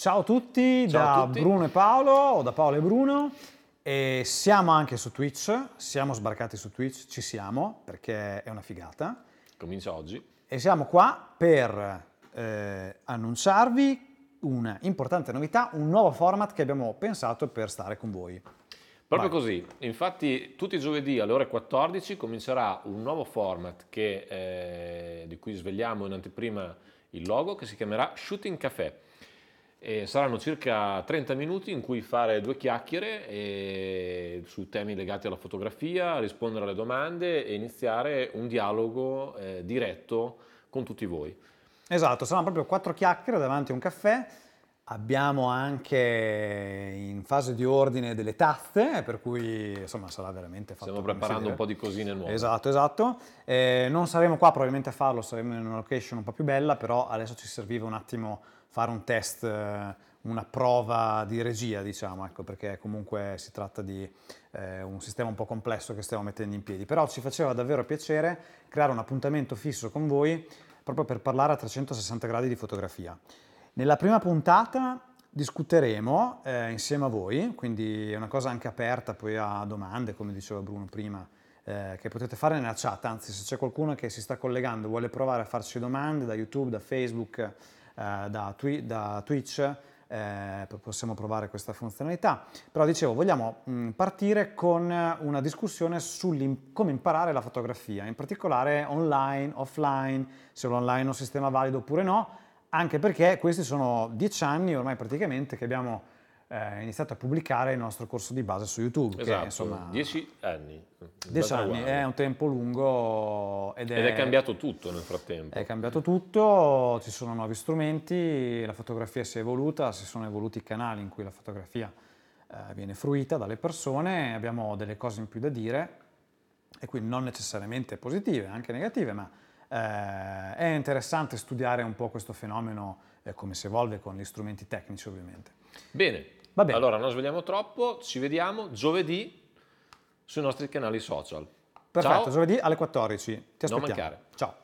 Ciao a tutti Ciao da a tutti. Bruno e Paolo o da Paolo e Bruno e siamo anche su Twitch, siamo sbarcati su Twitch, ci siamo perché è una figata Comincia oggi. e siamo qua per eh, annunciarvi una importante novità, un nuovo format che abbiamo pensato per stare con voi. Proprio Vai. così, infatti tutti i giovedì alle ore 14 comincerà un nuovo format che, eh, di cui svegliamo in anteprima il logo che si chiamerà Shooting Café. E saranno circa 30 minuti in cui fare due chiacchiere su temi legati alla fotografia, rispondere alle domande e iniziare un dialogo eh, diretto con tutti voi. Esatto, saranno proprio quattro chiacchiere davanti a un caffè. Abbiamo anche in fase di ordine delle tazze, per cui insomma sarà veramente fatto. Stiamo preparando un po' di cosine nuove. Esatto, esatto. Eh, non saremo qua probabilmente a farlo, saremo in una location un po' più bella, però adesso ci serviva un attimo fare un test, eh, una prova di regia, diciamo, ecco, perché comunque si tratta di eh, un sistema un po' complesso che stiamo mettendo in piedi. Però ci faceva davvero piacere creare un appuntamento fisso con voi proprio per parlare a 360 gradi di fotografia. Nella prima puntata discuteremo eh, insieme a voi, quindi è una cosa anche aperta poi a domande, come diceva Bruno prima, eh, che potete fare nella chat, anzi se c'è qualcuno che si sta collegando e vuole provare a farci domande da YouTube, da Facebook, da, Twi- da Twitch, eh, possiamo provare questa funzionalità. Però dicevo, vogliamo mh, partire con una discussione su come imparare la fotografia, in particolare online, offline, se l'online è un sistema valido oppure no, anche perché questi sono dieci anni ormai praticamente che abbiamo eh, iniziato a pubblicare il nostro corso di base su YouTube. Esatto, che, insomma, 10 anni. dieci Data anni uguale. è un tempo lungo ed è, Ed è cambiato tutto nel frattempo. è cambiato tutto, ci sono nuovi strumenti, la fotografia si è evoluta, si sono evoluti i canali in cui la fotografia eh, viene fruita dalle persone, abbiamo delle cose in più da dire e quindi non necessariamente positive, anche negative, ma eh, è interessante studiare un po' questo fenomeno, eh, come si evolve con gli strumenti tecnici ovviamente. Bene. Va bene. Allora, non svegliamo troppo, ci vediamo giovedì sui nostri canali social. Perfetto, Ciao. giovedì alle 14, ti Non aspettiamo. mancare. Ciao.